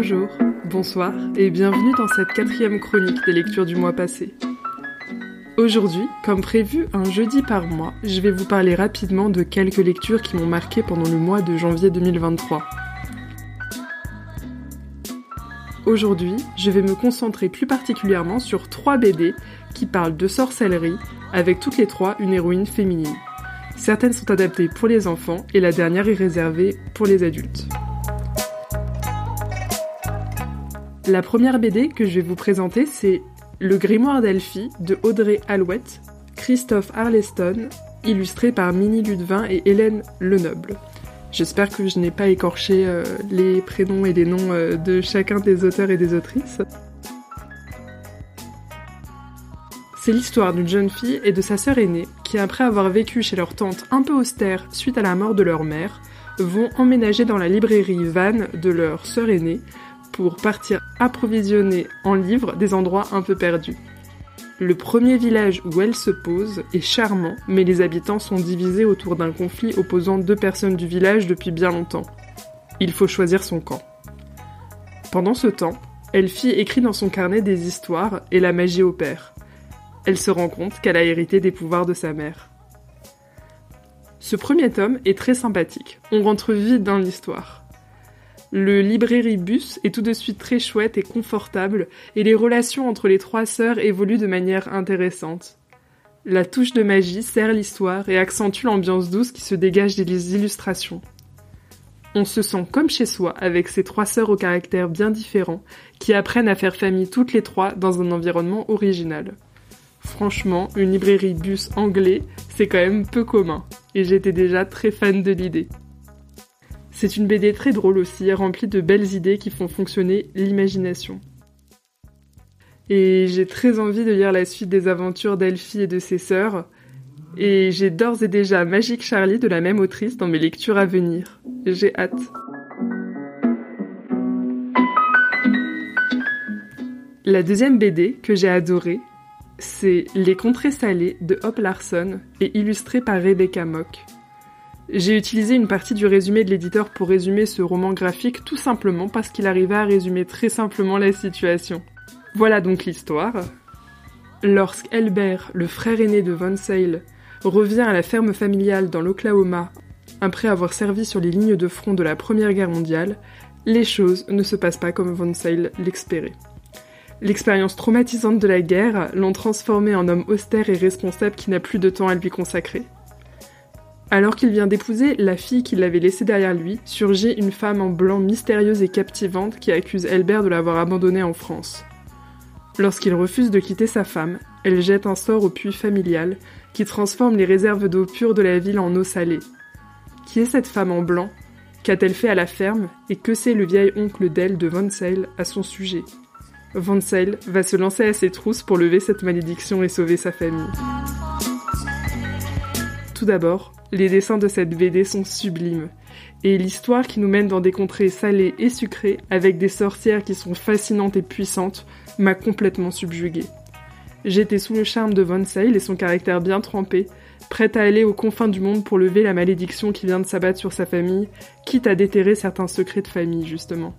Bonjour, bonsoir et bienvenue dans cette quatrième chronique des lectures du mois passé. Aujourd'hui, comme prévu un jeudi par mois, je vais vous parler rapidement de quelques lectures qui m'ont marqué pendant le mois de janvier 2023. Aujourd'hui, je vais me concentrer plus particulièrement sur trois BD qui parlent de sorcellerie, avec toutes les trois une héroïne féminine. Certaines sont adaptées pour les enfants et la dernière est réservée pour les adultes. La première BD que je vais vous présenter, c'est Le Grimoire d'Elphie de Audrey Alouette, Christophe Arleston, illustré par Minnie Ludvin et Hélène Lenoble. J'espère que je n'ai pas écorché euh, les prénoms et les noms euh, de chacun des auteurs et des autrices. C'est l'histoire d'une jeune fille et de sa sœur aînée qui, après avoir vécu chez leur tante un peu austère suite à la mort de leur mère, vont emménager dans la librairie Van de leur sœur aînée pour partir approvisionner en livres des endroits un peu perdus. Le premier village où elle se pose est charmant, mais les habitants sont divisés autour d'un conflit opposant deux personnes du village depuis bien longtemps. Il faut choisir son camp. Pendant ce temps, Elfie écrit dans son carnet des histoires et la magie opère. Elle se rend compte qu'elle a hérité des pouvoirs de sa mère. Ce premier tome est très sympathique. On rentre vite dans l'histoire. Le librairie bus est tout de suite très chouette et confortable, et les relations entre les trois sœurs évoluent de manière intéressante. La touche de magie sert l'histoire et accentue l'ambiance douce qui se dégage des illustrations. On se sent comme chez soi avec ces trois sœurs au caractère bien différents qui apprennent à faire famille toutes les trois dans un environnement original. Franchement, une librairie bus anglais, c'est quand même peu commun, et j'étais déjà très fan de l'idée. C'est une BD très drôle aussi, remplie de belles idées qui font fonctionner l'imagination. Et j'ai très envie de lire la suite des aventures d'Elfie et de ses sœurs. Et j'ai d'ores et déjà Magic Charlie de la même autrice dans mes lectures à venir. J'ai hâte. La deuxième BD que j'ai adorée, c'est Les Contrées salées de Hop Larson et illustrée par Rebecca Mock. J'ai utilisé une partie du résumé de l'éditeur pour résumer ce roman graphique tout simplement parce qu'il arrivait à résumer très simplement la situation. Voilà donc l'histoire. Lorsqu'Elbert, le frère aîné de Von Sale, revient à la ferme familiale dans l'Oklahoma après avoir servi sur les lignes de front de la Première Guerre mondiale, les choses ne se passent pas comme Von Sale l'espérait. L'expérience traumatisante de la guerre l'ont transformé en homme austère et responsable qui n'a plus de temps à lui consacrer. Alors qu'il vient d'épouser la fille qu'il avait laissée derrière lui, surgit une femme en blanc mystérieuse et captivante qui accuse Elbert de l'avoir abandonné en France. Lorsqu'il refuse de quitter sa femme, elle jette un sort au puits familial qui transforme les réserves d'eau pure de la ville en eau salée. Qui est cette femme en blanc? Qu'a-t-elle fait à la ferme? Et que sait le vieil oncle d'elle de Sale à son sujet? Sale va se lancer à ses trousses pour lever cette malédiction et sauver sa famille. Tout d'abord, les dessins de cette BD sont sublimes. Et l'histoire qui nous mène dans des contrées salées et sucrées, avec des sorcières qui sont fascinantes et puissantes, m'a complètement subjuguée. J'étais sous le charme de Von Sale et son caractère bien trempé, prête à aller aux confins du monde pour lever la malédiction qui vient de s'abattre sur sa famille, quitte à déterrer certains secrets de famille, justement.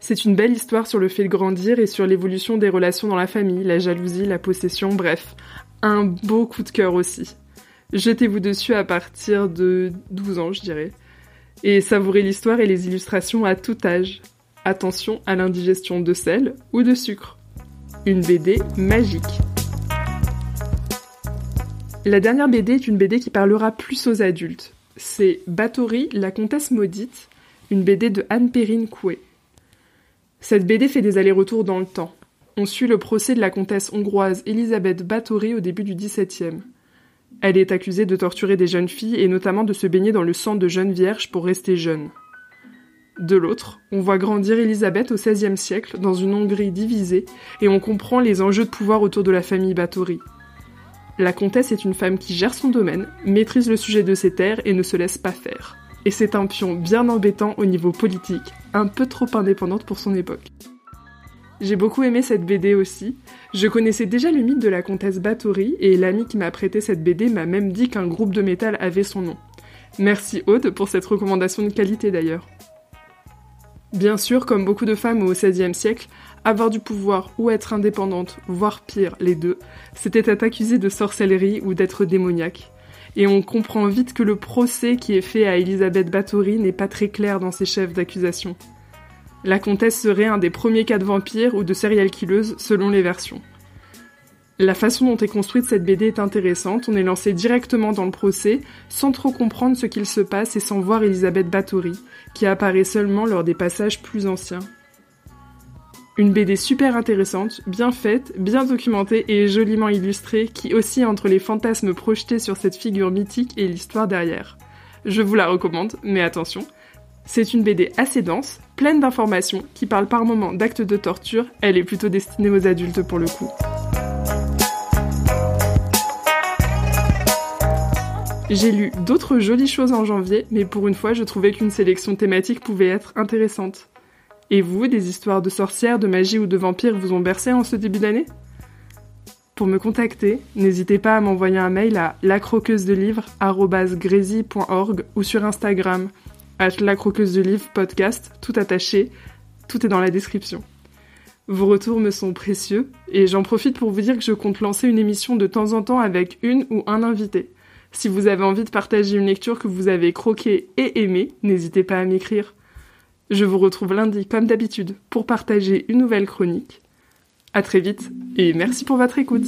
C'est une belle histoire sur le fait de grandir et sur l'évolution des relations dans la famille, la jalousie, la possession, bref, un beau coup de cœur aussi. Jetez-vous dessus à partir de 12 ans, je dirais. Et savourez l'histoire et les illustrations à tout âge. Attention à l'indigestion de sel ou de sucre. Une BD magique. La dernière BD est une BD qui parlera plus aux adultes. C'est Bathory, la comtesse maudite, une BD de Anne-Perrine Coué. Cette BD fait des allers-retours dans le temps. On suit le procès de la comtesse hongroise Elisabeth Bathory au début du XVIIe. Elle est accusée de torturer des jeunes filles et notamment de se baigner dans le sang de jeunes vierges pour rester jeune. De l'autre, on voit grandir Elisabeth au XVIe siècle dans une Hongrie divisée et on comprend les enjeux de pouvoir autour de la famille Bathory. La comtesse est une femme qui gère son domaine, maîtrise le sujet de ses terres et ne se laisse pas faire. Et c'est un pion bien embêtant au niveau politique, un peu trop indépendante pour son époque. J'ai beaucoup aimé cette BD aussi. Je connaissais déjà le mythe de la comtesse Bathory et l'ami qui m'a prêté cette BD m'a même dit qu'un groupe de métal avait son nom. Merci Aude pour cette recommandation de qualité d'ailleurs. Bien sûr, comme beaucoup de femmes au XVIe siècle, avoir du pouvoir ou être indépendante, voire pire, les deux, c'était être accusée de sorcellerie ou d'être démoniaque. Et on comprend vite que le procès qui est fait à Elisabeth Bathory n'est pas très clair dans ses chefs d'accusation. La comtesse serait un des premiers cas de vampire ou de serial killeuse selon les versions. La façon dont est construite cette BD est intéressante, on est lancé directement dans le procès, sans trop comprendre ce qu'il se passe et sans voir Elisabeth Bathory, qui apparaît seulement lors des passages plus anciens. Une BD super intéressante, bien faite, bien documentée et joliment illustrée, qui oscille entre les fantasmes projetés sur cette figure mythique et l'histoire derrière. Je vous la recommande, mais attention, c'est une BD assez dense, pleine d'informations, qui parle par moments d'actes de torture, elle est plutôt destinée aux adultes pour le coup. J'ai lu d'autres jolies choses en janvier, mais pour une fois, je trouvais qu'une sélection thématique pouvait être intéressante. Et vous, des histoires de sorcières, de magie ou de vampires vous ont bercé en ce début d'année? Pour me contacter, n'hésitez pas à m'envoyer un mail à lacroqueusedelivre.org ou sur Instagram, at lacroqueusedelivre podcast, tout attaché, tout est dans la description. Vos retours me sont précieux et j'en profite pour vous dire que je compte lancer une émission de temps en temps avec une ou un invité. Si vous avez envie de partager une lecture que vous avez croquée et aimée, n'hésitez pas à m'écrire. Je vous retrouve lundi comme d'habitude pour partager une nouvelle chronique. À très vite et merci pour votre écoute.